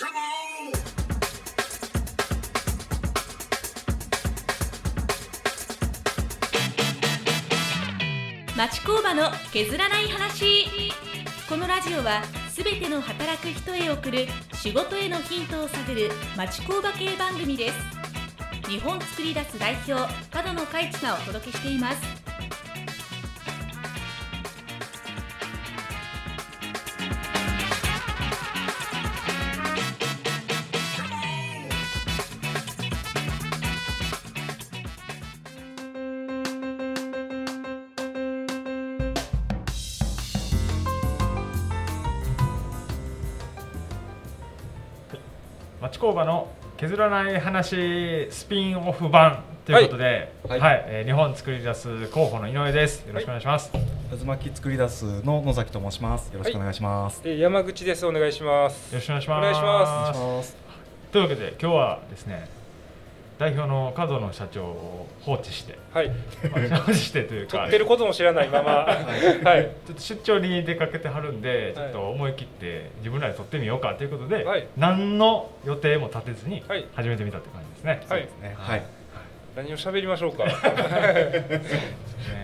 町工場の削らない話このラジオはすべての働く人へ送る仕事へのヒントを探る町工場系番組です。日本作り出す代表角野海地がお届けしています。町工場の削らない話スピンオフ版ということで、はい、はい、えー、日本作り出す広報の井上です。よろしくお願いします。渦巻き作り出すの野崎と申します。よろしくお願いします。はい、山口です。お願いします。よろしくお願いします。お願いします。というわけで今日はですね、代表の角野社長を放置して、はい、放置してというか、取ってることも知らないまま、はい、ちょっと出張に出かけてはるんで、ちょっと思い切って自分らで取ってみようかということで、はい、何の予定も立てずに始めてみたって感じですね。はい、ですね。はい。何を喋りましょうか。ま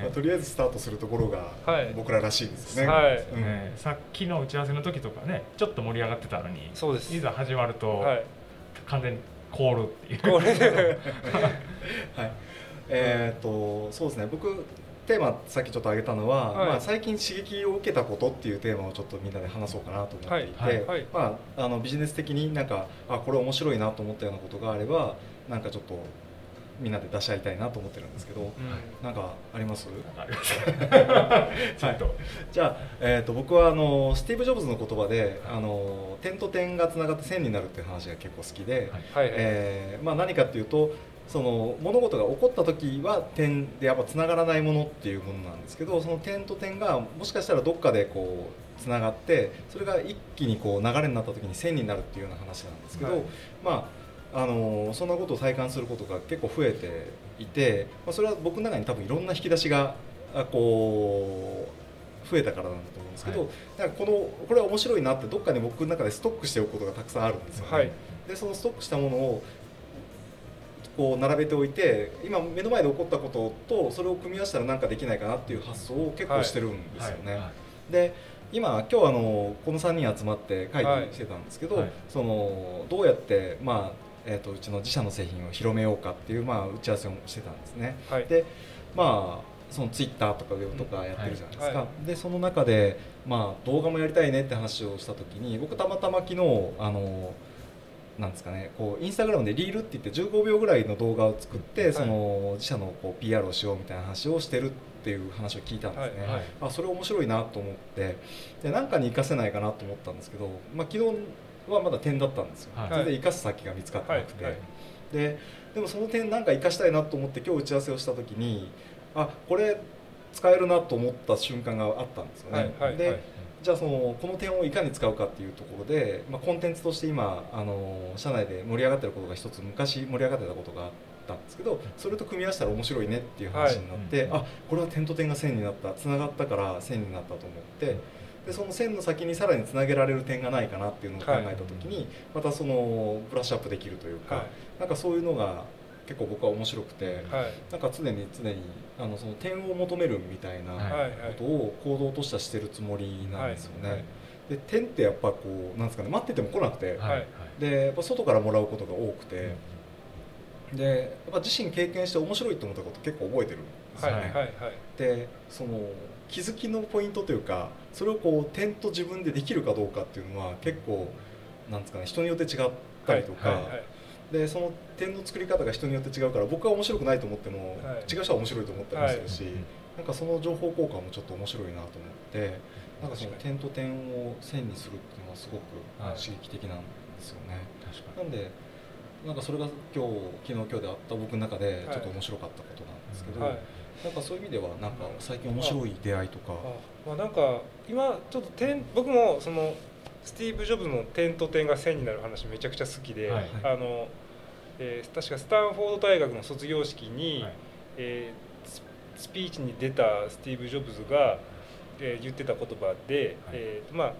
あ、とりあえずスタートするところが僕ららしいですね。はい、うん。ね、さっきの打ち合わせの時とかね、ちょっと盛り上がってたのに、そうです。いざ始まると、はい、完全に凍るっていう。はい。えっ、ー、とそうですね。僕テーマさっきちょっと挙げたのは、はい、まあ、最近刺激を受けたことっていうテーマをちょっとみんなで話そうかなと思っていて、はいはい、まあ、あのビジネス的になんかあこれ面白いなと思ったようなことがあればなんかちょっとみんなで出し合いたいなと思ってるんですけど、うん、なんかあります？あります。はい、じゃあ、えーと、僕はあのスティーブ・ジョブズの言葉で、あの点と点がつながって線になるっていう話が結構好きで、はい。えー、まあ、何かっていうとその物事が起こった時は点でやっぱつながらないものっていうものなんですけどその点と点がもしかしたらどっかでこうつながってそれが一気にこう流れになった時に線になるっていうような話なんですけど、はい、まああのそんなことを体感することが結構増えていて、まあ、それは僕の中に多分いろんな引き出しがこう増えたからなんだと思うんですけど、はい、なんかこのこれは面白いなってどっかに僕の中でストックしておくことがたくさんあるんですよね。はい、でそのストックしたものをこう並べておいて今目の前で起こったこととそれを組み合わせたら何かできないかなっていう発想を結構してるんですよね。はい。はい、で今今日あのこの3人集まって会議してたんですけど、そのどうやってまあえーと、うちの自社の製品を広めようかっていう、まあ、打ち合わせをしてたんですね。はい、でまあそのツイッターとかウェブとかやってるじゃないですか、はい、でその中で、まあ、動画もやりたいねって話をした時に僕たまたま昨日あのなんですかねこうインスタグラムでリールって言って15秒ぐらいの動画を作って、その自社のこう PR をしようみたいな話をしてるっていう話を聞いたんですね、はい。はい、あそれ面白いなと思ってで何かに活かせないかなと思ったんですけど、まあ、昨日はまだ点だったんですよ、はい、全然生かす先が見つかってなくて、はい。はい、ででもその点なんか生かしたいなと思って今日打ち合わせをした時にあこれ使えるなと思った瞬間があったんですよね。でじゃあそのこの点をいかに使うかっていうところで、まあ、コンテンツとして今あの社内で盛り上がってることが一つ昔盛り上がってたことがあったんですけどそれと組み合わせたら面白いねっていう話になって、はい、あこれは点と点が線になったつながったから線になったと思って。でその線の先にさらにつなげられる点がないかなっていうのを考えた時に、またそのブラッシュアップできるというか、なんかそういうのが結構僕は面白くて、なんか常に常にあのその点を求めるみたいなことを行動としてはしてるつもりなんですよね。で点ってやっぱこうなんですかね待ってても来なくて、でやっぱ外からもらうことが多くて、でやっぱ自身経験して面白いと思ったこと結構覚えてるんですよね。でその気づきのポイントというかそれをこう点と自分でできるかどうかっていうのは結構なんですかね人によって違ったりとか、はいはいはい、でその点の作り方が人によって違うから僕は面白くないと思っても、はい、違う人は面白いと思ったりもするし、はい、なんかその情報交換もちょっと面白いなと思ってなんかその点と点を線にするっていうのはすごく刺激的なんですよね。なんでなんかそれが今日昨日今日であった僕の中でちょっと面白かったことなんですけど。はいなんかそういう意味ではなんか最近面白い出会いとか、まあ、なんか今ちょっと点僕もそのスティーブ・ジョブズの点と点が線になる話めちゃくちゃ好きで、はい、あのえー、確かスタンフォード大学の卒業式に、はい、えー、スピーチに出たスティーブ・ジョブズが、えー、言ってた言葉で、はい、えー、まあ、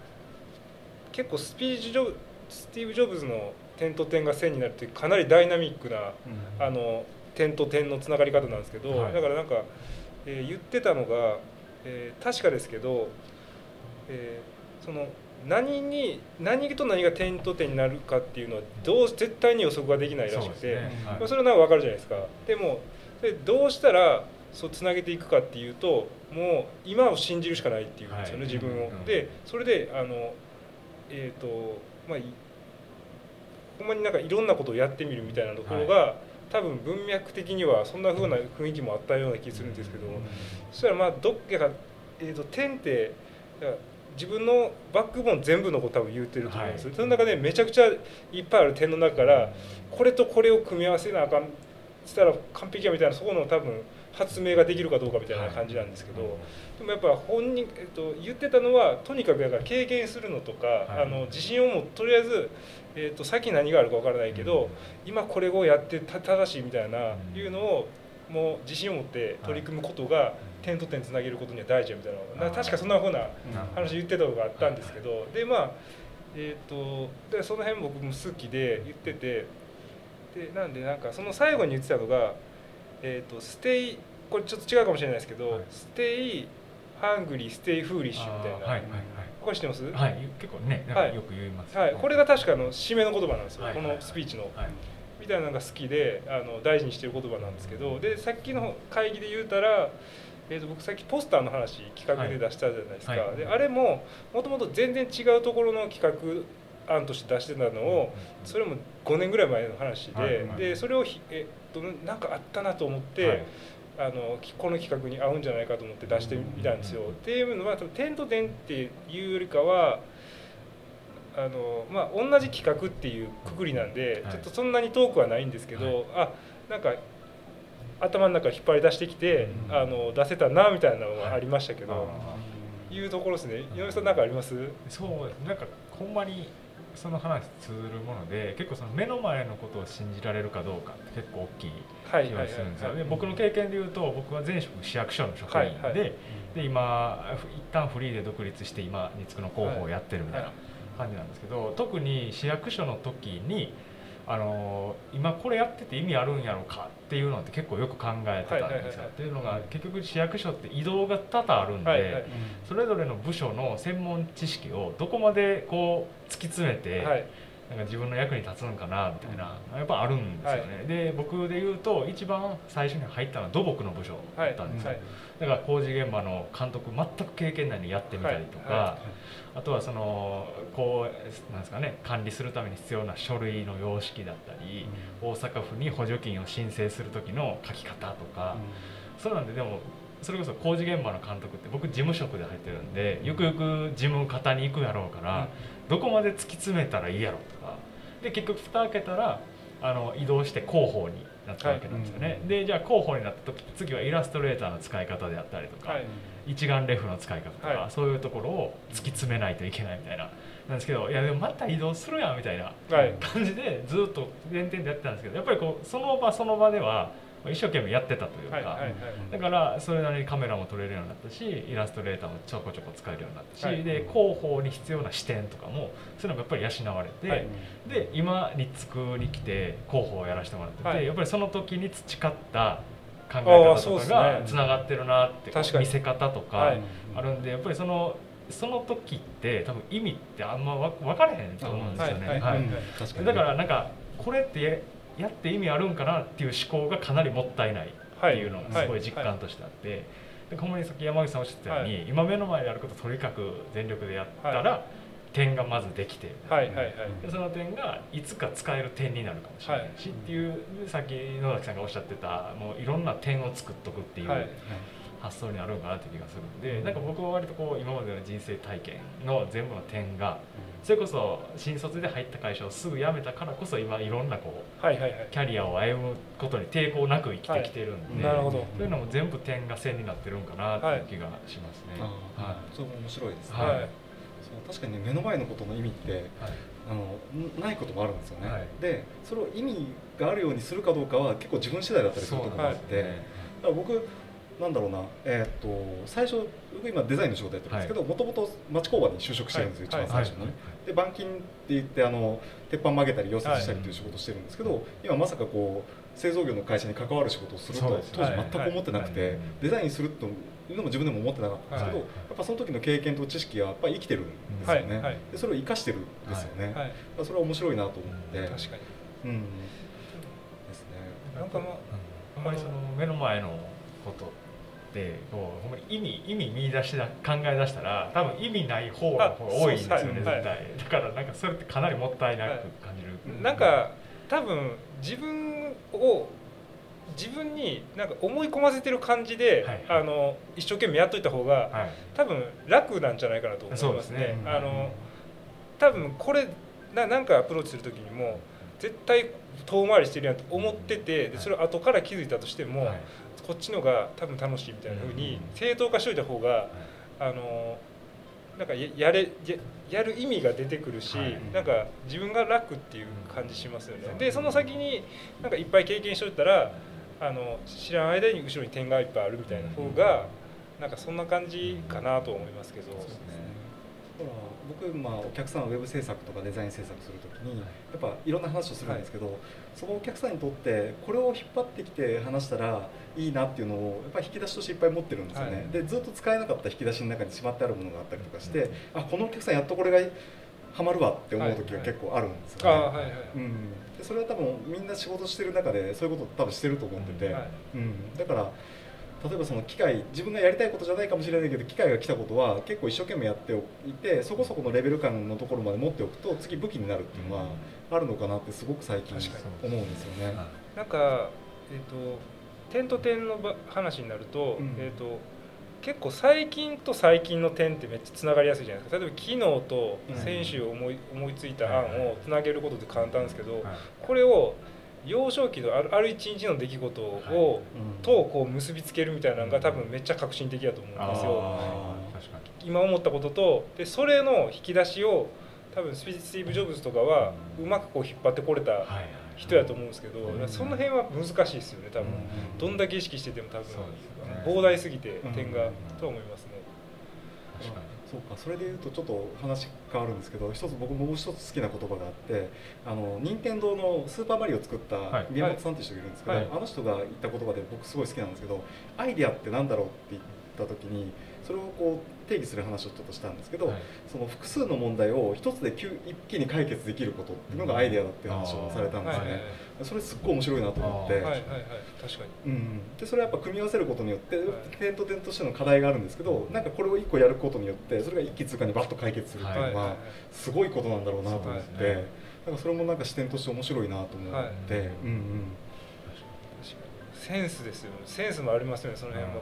結構スピーチジョスティーブ・ジョブズの点と点が線になるってかなりダイナミックな、うん、あの点と点のつながり方なんですけど、はい、だからなんか、えー、言ってたのが、えー、確かですけど、えー、その何に何と何が点と点になるかっていうのはどう絶対に予測ができないらしくて、ね。はい、まあ、それはなんか分かるじゃないですか。でもでどうしたらそうつなげていくかっていうともう今を信じるしかないっていうんですよね、はい、自分を。でそれであのえっ、ー、とまあほんまになんかいろんなことをやってみるみたいなところが、はい、多分文脈的にはそんなふうな雰囲気もあったような気するんですけど、そしたらまあどっかが、えーと、点って自分のバックボーン全部のこと多分言うてると思うんです、はい、その中でめちゃくちゃいっぱいある点の中からこれとこれを組み合わせなあかんしたら完璧やみたいなそこの多分発明ができるかどうかみたいな感じなんですけど、はい、でもやっぱ本人、えっと、言ってたのはとにかくだから経験するのとか、はい、あの自信をもとりあえず、えっと、先何があるか分からないけど、うん、今これをやって正しいみたいな、いうのをもう自信を持って取り組むことが、点と点つなげることには大事やみたいな。確かそんなふうな話言ってたのがあったんですけど、でまあえーと、でその辺僕も好きで言っててでなんでなんかその最後に言ってたのが「えーと、 Stay」これちょっと違うかもしれないですけど「 Stay hungry, stay foolish」みたいな、はいはいはい、これ知ってます？はい結構ねはい、よく言います、はい、これが確かの締めの言葉なんですよ、はい、このスピーチの。はい。みたいなのが好きであの大事にしてる言葉なんですけどでさっきの会議で言うたら、えー、と僕さっきポスターの話企画で出したじゃないですか、はい。はい、であれももともと全然違うところの企画案として出してたのをそれも5年ぐらい前の話ではいはい、でそれをえっとなんかあったなと思って、はい、あのこの企画に合うんじゃないかと思って出してみたんですよ。っていうのは点と点っていうよりかはあのまあ、同じ企画っていうくくりなんで、ちょっとそんなに遠くはないんですけど、はい、あなんか頭の中引っ張り出してきて、うん、あの出せたなみたいなのがありましたけど、はい、いうところですね。井上さん何かあります？そうなんかほんまにその話通ずるもので結構その目の前のことを信じられるかどうかって結構大きい気がするんですよ、で僕の経験でいうと僕は前職市役所の職員ではいはい、で今一旦フリーで独立して今につくの広報をやってるみたいな。感じなんですけど特に市役所の時にあの今これやってて意味あるんやろうかっていうのって結構よく考えてたんですよ。っていうのが結局市役所って移動が多々あるんで、はいはい、それぞれの部署の専門知識をどこまでこう突き詰めて、はい、なんか自分の役に立つんかなみたいなやっぱあるんですよね。はい、で僕で言うと一番最初に入ったのは土木の部署だったんですよ。だから工事現場の監督全く経験内にやってみたりとか。あとはそのこうなんですかね管理するために必要な書類の様式だったり、うん、大阪府に補助金を申請する時の書き方とか、うん、そうなんででもそれこそ工事現場の監督って僕事務職で入ってるんでゆくゆく事務方に行くやろうから、どこまで突き詰めたらいいやろとか。で結局蓋開けたらあの移動して広報になったわけなんですよね、はい、でじゃあ広報になった時次はイラストレーターの使い方であったりとか、はい、一眼レフの使い方とか、はい、そういうところを突き詰めないといけないみたいななんですけどいやでもまた移動するやんみたいな感じでずっと前々でやってたんですけどやっぱりこうその場その場では一生懸命やってたというか、だからそれなりにカメラも撮れるようになったしイラストレーターもちょこちょこ使えるようになったし、はい、で広報に必要な視点とかもそういうのがやっぱり養われて、はい、で今リッツクに来て広報をやらせてもらってて、はい、やっぱりその時に培った考え方とかがつながってるなって、ね、見せ方とかあるんでやっぱりそのその時って多分意味ってあんま分からへんと思うんですよね。だからなんかこれってやって意味あるんかなっていう思考がかなりもったいないっていうのがすごい実感としてあって。でほんまにさっき山口さんおっしゃったように、はい、今目の前でやることとにかく全力でやったら、はい、点がまずできて、はいはいはい、でその点がいつか使える点になるかもしれないし、っていうさっき野崎さんがおっしゃってたもういろんな点を作っとくっていう。発想になるんかなって気がするんで、なんか僕は割とこう今までの人生体験の全部の点が、それこそ新卒で入った会社をすぐ辞めたからこそ今いろんなこう、はいはいはい、キャリアを歩むことに抵抗なく生きてきてるんで、はい、なるほど。そういうのも全部点が線になってるんかなっていう気がしますね。はい、そう面白いですね、はい、そう確かに、ね、目の前のことの意味って、はい、あのないこともあるんですよね、はい、でそれを意味があるようにするかどうかは結構自分次第だったりすると思って、ね、だから僕なんだろうな、えー、っと最初僕今デザインの仕事やってるんですけどもともと町工場に就職してるんですよ、一番最初に、ね、で板金って言ってあの鉄板曲げたり溶接したりという仕事をしてるんですけど、今まさかこう製造業の会社に関わる仕事をすると当時全く思ってなくて、デザインするというのも自分でも思ってなかったんですけど、やっぱその時の経験と知識はやっぱり生きてるんですよね、でそれを生かしてるんですよね、それは面白いなと思って、確かに、うん、ですね。なんかまあ、あんまりその目の前のことってこうほんまに意味意味見出しだ考え出したら多分意味ない方の方が多いんですよね絶対、だからなんかそれってかなりもったいなく感じる、はい、なんか多分自分を自分になんか思い込ませてる感じで、はい、あの一生懸命やっといた方が、はい、多分楽なんじゃないかなと思いますね。すね。あの多分これななんかアプローチする時にも絶対遠回りしてるやんと思っててでそれを後から気づいたとしても、こっちのが多分楽しいみたいなふうに正当化しといた方があのなんかやれやる意味が出てくるし、なんか自分が楽っていう感じしますよね。でその先になんかいっぱい経験しといたらあの知らん間に後ろに点がいっぱいあるみたいな方がなんかそんな感じかなと思いますけど。僕、まあ、お客さんはウェブ制作とかデザイン制作する時にやっぱいろんな話をするんですけど、はい、そのお客さんにとってこれを引っ張ってきて話したらいいなっていうのをやっぱり引き出しとしていっぱい持ってるんですよね、はい、でずっと使えなかった引き出しの中にしまってあるものがあったりとかして、うん、あこのお客さんやっとこれがハマるわって思う時が結構あるんですよね、はいはい、うん、でそれは多分みんな仕事してる中でそういうこと多分してると思ってて、うん、だから例えばその機械自分がやりたいことじゃないかもしれないけど機械が来たことは結構一生懸命やっておいてそこそこのレベル感のところまで持っておくと次武器になるっていうのはあるのかなってすごく最近思うんですよね。なんか、えーと、点と点の話になると,、えーと、結構最近と最近の点ってめっちゃつながりやすいじゃないですか。例えば昨日と先週思い,、思いついた案をつなげることって簡単ですけど、これを幼少期のあるある一日の出来事を、とこう結びつけるみたいなのが多分めっちゃ革新的だと思うんですよ。今思ったこととでそれの引き出しを多分スティーブ・ジョブズとかはうまくこう引っ張ってこれた人やと思うんですけど、その辺は難しいですよね多分、どんだけ意識してても多分、膨大すぎて点が、と思いますね。そうかそれでいうとちょっと話変わるんですけど一つ僕もう一つ好きな言葉があってあの任天堂の「スーパーマリオ」を作った宮本さんっていう人がいるんですけど、はい、あの人が言った言葉で僕すごい好きなんですけどアイデアって何だろうって言った時にそれをこう定義する話をちょっとしたんですけど、はい、その複数の問題を一つで一気に解決できることっていうのがアイデアだっていう話をされたんですね、それすっごい面白いなと思って、はい。はい。はい、確かに、うん、でそれはやっぱ組み合わせることによって、点と点としての課題があるんですけどなんかこれを一個やることによってそれが一気通過にバッと解決するっていうのはすごいことなんだろうなと思って、なんかそれもなんか視点として面白いなと思って、うんうん。センスですよね。センスもありますよねその辺も。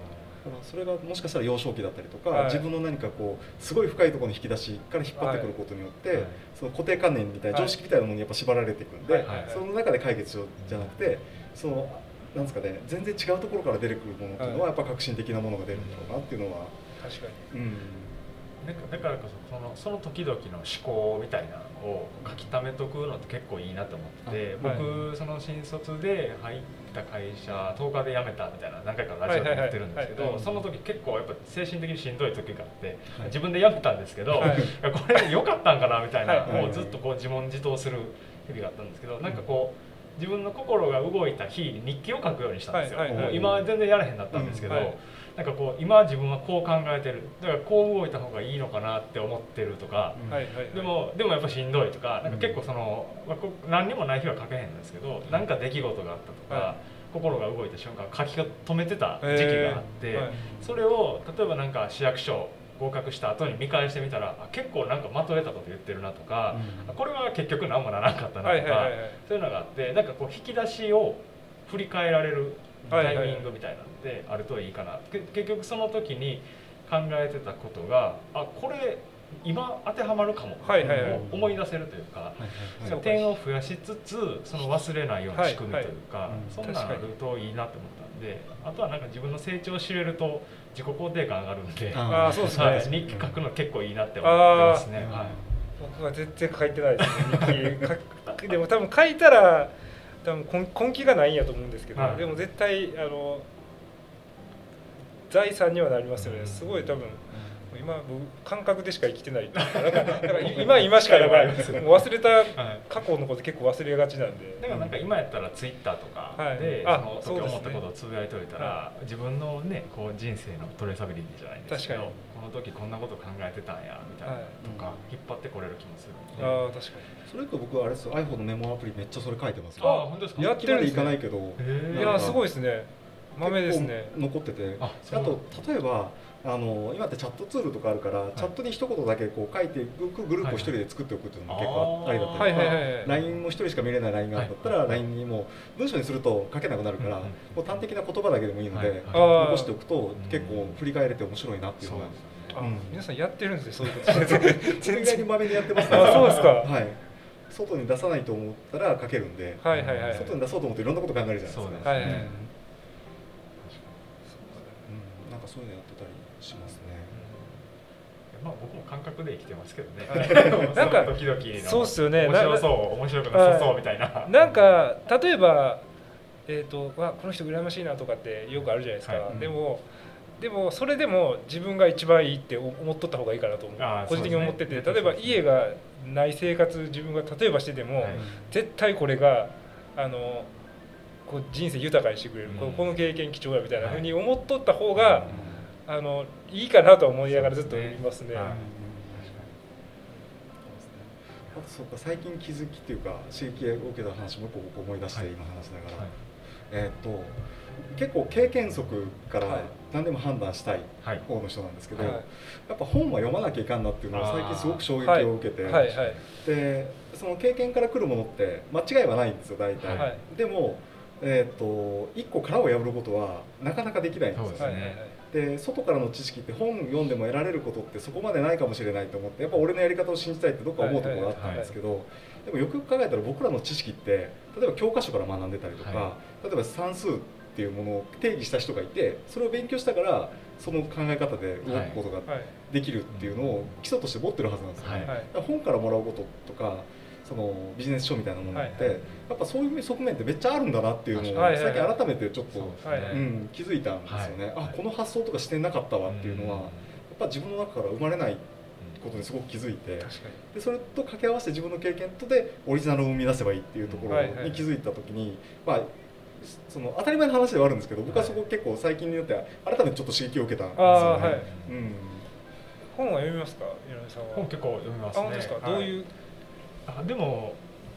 それがもしかしたら幼少期だったりとか、はい、自分の何かこうすごい深いところの引き出しから引っ張ってくることによって、はい、その固定観念みたいな常識みたいなものにやっぱ縛られていくんで、はい、その中で解決しようじゃなくてそのなんですかね全然違うところから出てくるものっていうのはやっぱ革新的なものが出るんだろうなっていうのは。確かに、うんだからこそそのその時々の思考みたいなのを書き溜めとくのって結構いいなと思ってて、僕その新卒で入った会社10日で辞めたみたいな何回かラジオで言ってるんですけどその時結構やっぱ精神的にしんどい時があって、自分で辞めたんですけど、これ良かったんかなみたいなもうずっとこう自問自答する日々があったんですけどなんかこう自分の心が動いた日に日記を書くようにしたんですよ。今は全然やらへんなったんですけど、なんかこう今自分はこう考えてる。だからこう動いた方がいいのかなって思ってるとか、でもでもやっぱしんどいとか。なんか結構その、まあ、何にもない日は書けへんですけど何か出来事があったとか、心が動いた瞬間書きが止めてた時期があって、それを例えばなんか市役所合格した後に見返してみたら結構なんかまとえたこと言ってるなとか、うん、これは結局何もならなかったなとか、そういうのがあってなんかこう引き出しを振り返られるタイミングみたいなのであるといいかな、結局その時に考えてたことがあこれ今当てはまるかも、はいはいはい、思い出せるというか、はいはいはい、点を増やしつつその忘れないような仕組みというか、はいはいそんなんあるといいなと思ったんであとはなんか自分の成長を知れると自己肯定感上がるんであそうですね、はい、日記書くの結構いいなって思ってますね。はい、僕は全然書いてないですね。日記。でも多分書いたら多分根気がないんやと思うんですけど、はい、でも絶対あの財産にはなりますよね。すごい多分今僕感覚でしか生きてないだか ら今今しかだから忘れた過去のこと結構忘れがちなんで。だからなんか今やったらツイッターとかで、はい、その時思ったことをつぶやいといたら、はい、自分のねこう人生のトレーサビリティじゃないですけどこの時こんなこと考えてたんやみたいなとか、引っ張ってこれる気もするんで。あ確かに。それと僕はあれです iPhone のメモアプリめっちゃそれ書いてますあ本当ですか？やってるんいかないけど。いやすごいですね。豆ですね。残ってて。あと例えばあの今ってチャットツールとかあるから、はい、チャットに一言だけこう書いていくグループを一人で作っておくっていうのも結構ありだったりとか、LINE も一人しか見れない LINE があったら LINE にも文章にすると書けなくなるから、もう端的な言葉だけでもいいので、残しておくと結構振り返れて面白いなっていうのが。あ、うん、皆さんやってるんですね、そういうこと。全然にまめにやってます あ、そうですか。はい。外に出さないと思ったら書けるんで、はいはいはい、外に出そうと思っていろんなこと考えるじゃないですか。はいはい、うん、なんかそういうのやってたりしますね。まあ僕も感覚で生きてますけどね。なんか時々そうっすよね。面白そう面白くなさそうみたいな。なんか例えばえっ、ー、とわこの人羨ましいなとかってよくあるじゃないですか。はい、でも。でもそれでも自分が一番いいって思っとった方がいいかなと思う個人的に思ってて、ね、例えば家がない生活自分が例えばしてても、はい、絶対これがあのこう人生豊かにしてくれる、うん、この経験貴重やみたいなふうに思っとった方が、はいあのいいかなと思いながらずっといますね。あとそうか最近気づきっていうか刺激を受けた話もう一個思い出して今話しながら、はい、えっ、と結構経験則から何でも判断したい方の人なんですけど、はい、やっぱ本は読まなきゃいかんなっていうのを最近すごく衝撃を受けて、はい。はい、でその経験から来るものって間違いはないんですよ大体。でもえーと、一個殻を破ることはなかなかできないんですよ。ね。で外からの知識って本読んでも得られることってそこまでないかもしれないと思ってやっぱ俺のやり方を信じたいってどっか思うところがあったんですけどでもよく考えたら僕らの知識って例えば教科書から学んでたりとか、はい、例えば算数っていうものを定義した人がいてそれを勉強したからその考え方で動くことができるっていうのを基礎として持ってるはずなんですよね。はい、本からもらうこととかそのビジネス書みたいなものって、はいやっぱそういう側面ってめっちゃあるんだなっていうのを最近改めてちょっと、うん、気づいたんですよね、あこの発想とかしてなかったわっていうのは、やっぱ自分の中から生まれないことにすごく気づいてでそれと掛け合わせて自分の経験とでオリジナルを生み出せばいいっていうところに気づいた時に、まあその当たり前の話ではあるんですけど僕はそこ結構最近によっては改めてちょっと刺激を受けたんですよね。はいうん、本は読みますか？井上さんは。本結構読みますね。どういうあでも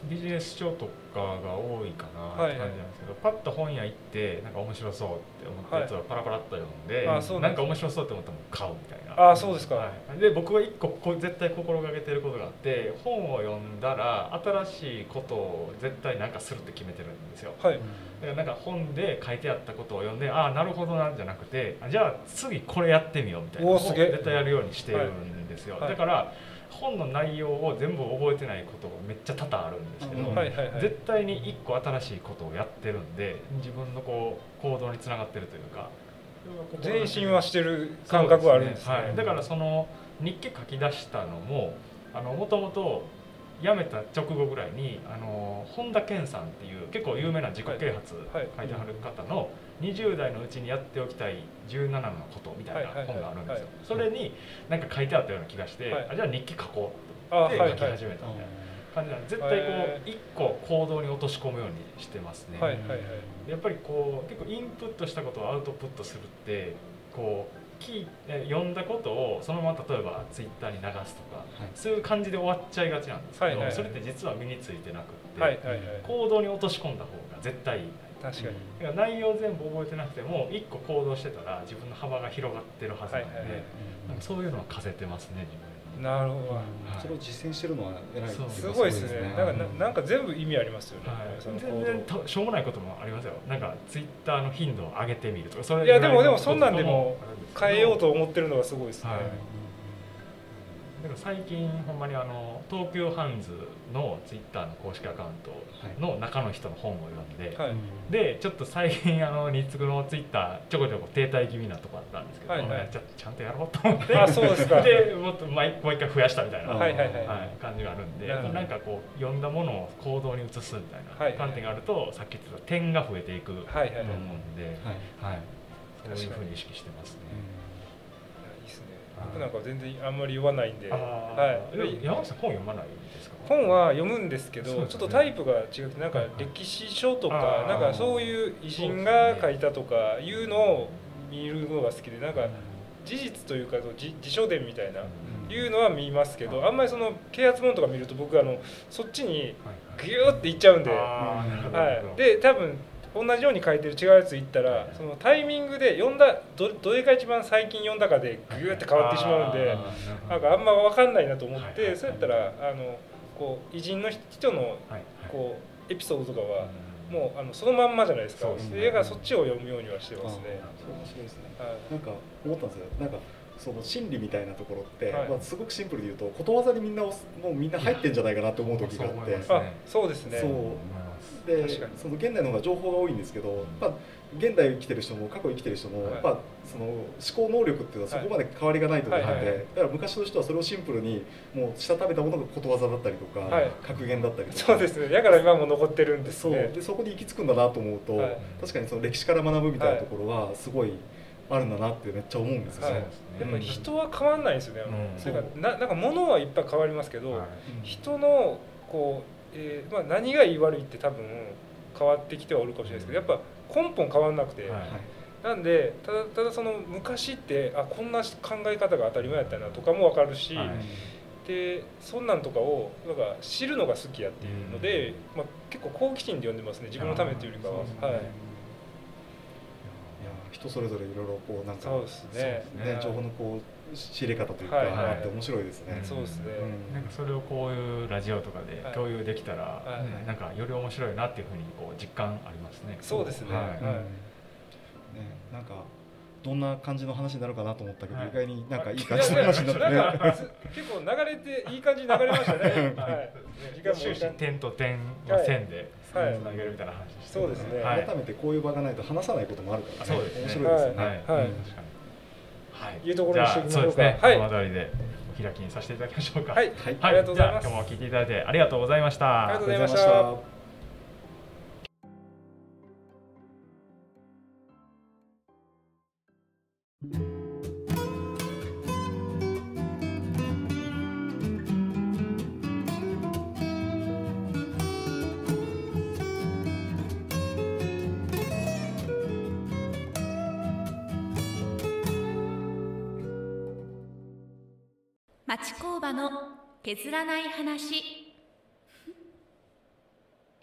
ビジネス書とかが多いかなって感じなんですけど、はいはい、パッと本屋行ってなんか面白そうって思ったやつをパラパラっと読んで、はい、なんか面白そうって思ったら買うみたいな。あそうですか、はい、で僕は一個こ絶対心がけてることがあって本を読んだら新しいことを絶対なんかするって決めてるんですよ、はい、だからなんか本で書いてあったことを読んでああなるほどなんじゃなくてじゃあ次これやってみようみたいな絶対やるようにしてるんですよ、だから本の内容を全部覚えてないことがめっちゃ多々あるんですけど、絶対に1個新しいことをやってるんで自分のこう行動につながってるというか前進はしてる感覚はあるんですね、ね。はい、だからその日記書き出したのももともと辞めた直後ぐらいにあの本田健さんっていう結構有名な自己啓発書いてはる方の20代のうちにやっておきたい17のことみたいな本があるんですよ。それに何か書いてあったような気がして、あじゃあ日記書こうって書き始めたみたいな感じなんで絶対こう一個行動に落とし込むようにしてますね、やっぱりこう結構インプットしたことをアウトプットするってこう聞読んだことをそのまま例えばツイッターに流すとか、はい、そういう感じで終わっちゃいがちなんですけど、それって実は身についてなくて、はいはいはい、行動に落とし込んだ方が絶対いい。確かに。内容全部覚えてなくても一個行動してたら自分の幅が広がってるはずなので、そういうのは課せてますね自分なるほど、はい、それを実践してるのは偉いすごいですね。なんかなんか全部意味ありますよね、はい、全然しょうもないこともありますよ。なんかツイッターの頻度を上げてみるとかそれいやでもでもそんなんでも変えようと思ってるのがすごいですね、はいでも最近ほんまにあの東急ハンズのツイッターの公式アカウントの中の人の本を読んで、はい、でちょっと最近あの日ツのツイッターちょこちょこ停滞気味なとこあったんですけど、はいはい、ちちゃんとやろうと思ってあそうですか。でもっともう一回増やしたみたいな、はいはいはい。はい、感じがあるんで、なんかこう読んだものを行動に移すみたいな観点があると、さっき言ってた点が増えていくと思うんで。はい、はいそういうふうに意識してますね。僕なんか全然あんまり読まないんで、はい。山口さん本読まないですか？本は読むんですけど、ね、ちょっとタイプが違ってなんか歴史書とかなんかそういう偉人が書いたとかいうのを見るのが好きでなんか事実というか辞書伝みたいな。いうのは見ますけどあんまりその啓発本とか見ると僕あのそっちにギューっていっちゃうんで、はい、で多分同じように書いてる違うやつ言ったらそのタイミングで読んだどどれが一番最近読んだかでグーって変わってしまうんでなんかあんま分かんないなと思ってそうやったらあのこう偉人の人のこうエピソードとかはもうあのそのまんまじゃないですか。それからそっちを読むようにはしてますね。そうですね、なんか思ったんですよ。なんかその心理みたいなところって、はい、まあ、すごくシンプルで言うとことわざにみんなもうみんな入ってんじゃないかなって思う時があって、そうですね。そうでその現代の方が情報が多いんですけど、まあ、現代生きてる人も過去生きてる人も、やっぱその思考能力っていうのはそこまで変わりがないと思って、だから昔の人はそれをシンプルにもうした食べたものがことわざだったりとか、格言だったりとか。そうですね。だから今も残ってるんです、ね、そう。でそこに行き着くんだなと思うと、確かにその歴史から学ぶみたいなところはすごい。あるんだなってめっちゃ思うんですよね、はい、やっぱり人は変わんないですよね、うん、それからななんか物はいっぱい変わりますけど、はい、人のこう、えーまあ、何がいい悪いって多分変わってきてはおるかもしれないですけどやっぱ根本変わんなくて、はい、なんでただただその昔ってあこんな考え方が当たり前やったなとかも分かるし、でそんなんとかをなんか知るのが好きやっていうので、まあ、結構好奇心で読んでますね自分のためというよりかは。はい。人それぞれいろいろこうなんかそうですね。ね。情報のこう仕入れ方というか、はいはい、面白いですね。そうですね、うん、なんかそれをこういうラジオとかで共有できたら、はい、なんかより面白いなっていうふうにこう実感ありますね。そうですね。はい、ねなんかどんな感じの話になるかなと思ったけど、意外になんかいい感じの話になってね。結構流れていい感じに流れましたね。はい。時間も点と点の線で。つなげるみたいな話そうですね、改めてこういう場がないと話さないこともあるから、そうです、面白いですね。はい、はい、いうところにしておきましょうか。はい、この辺りでお開きにさせていただきましょうか。はい、はい、ありがとうございます。今日も聞いていただいてありがとうございました。ありがとうございました。削らない話。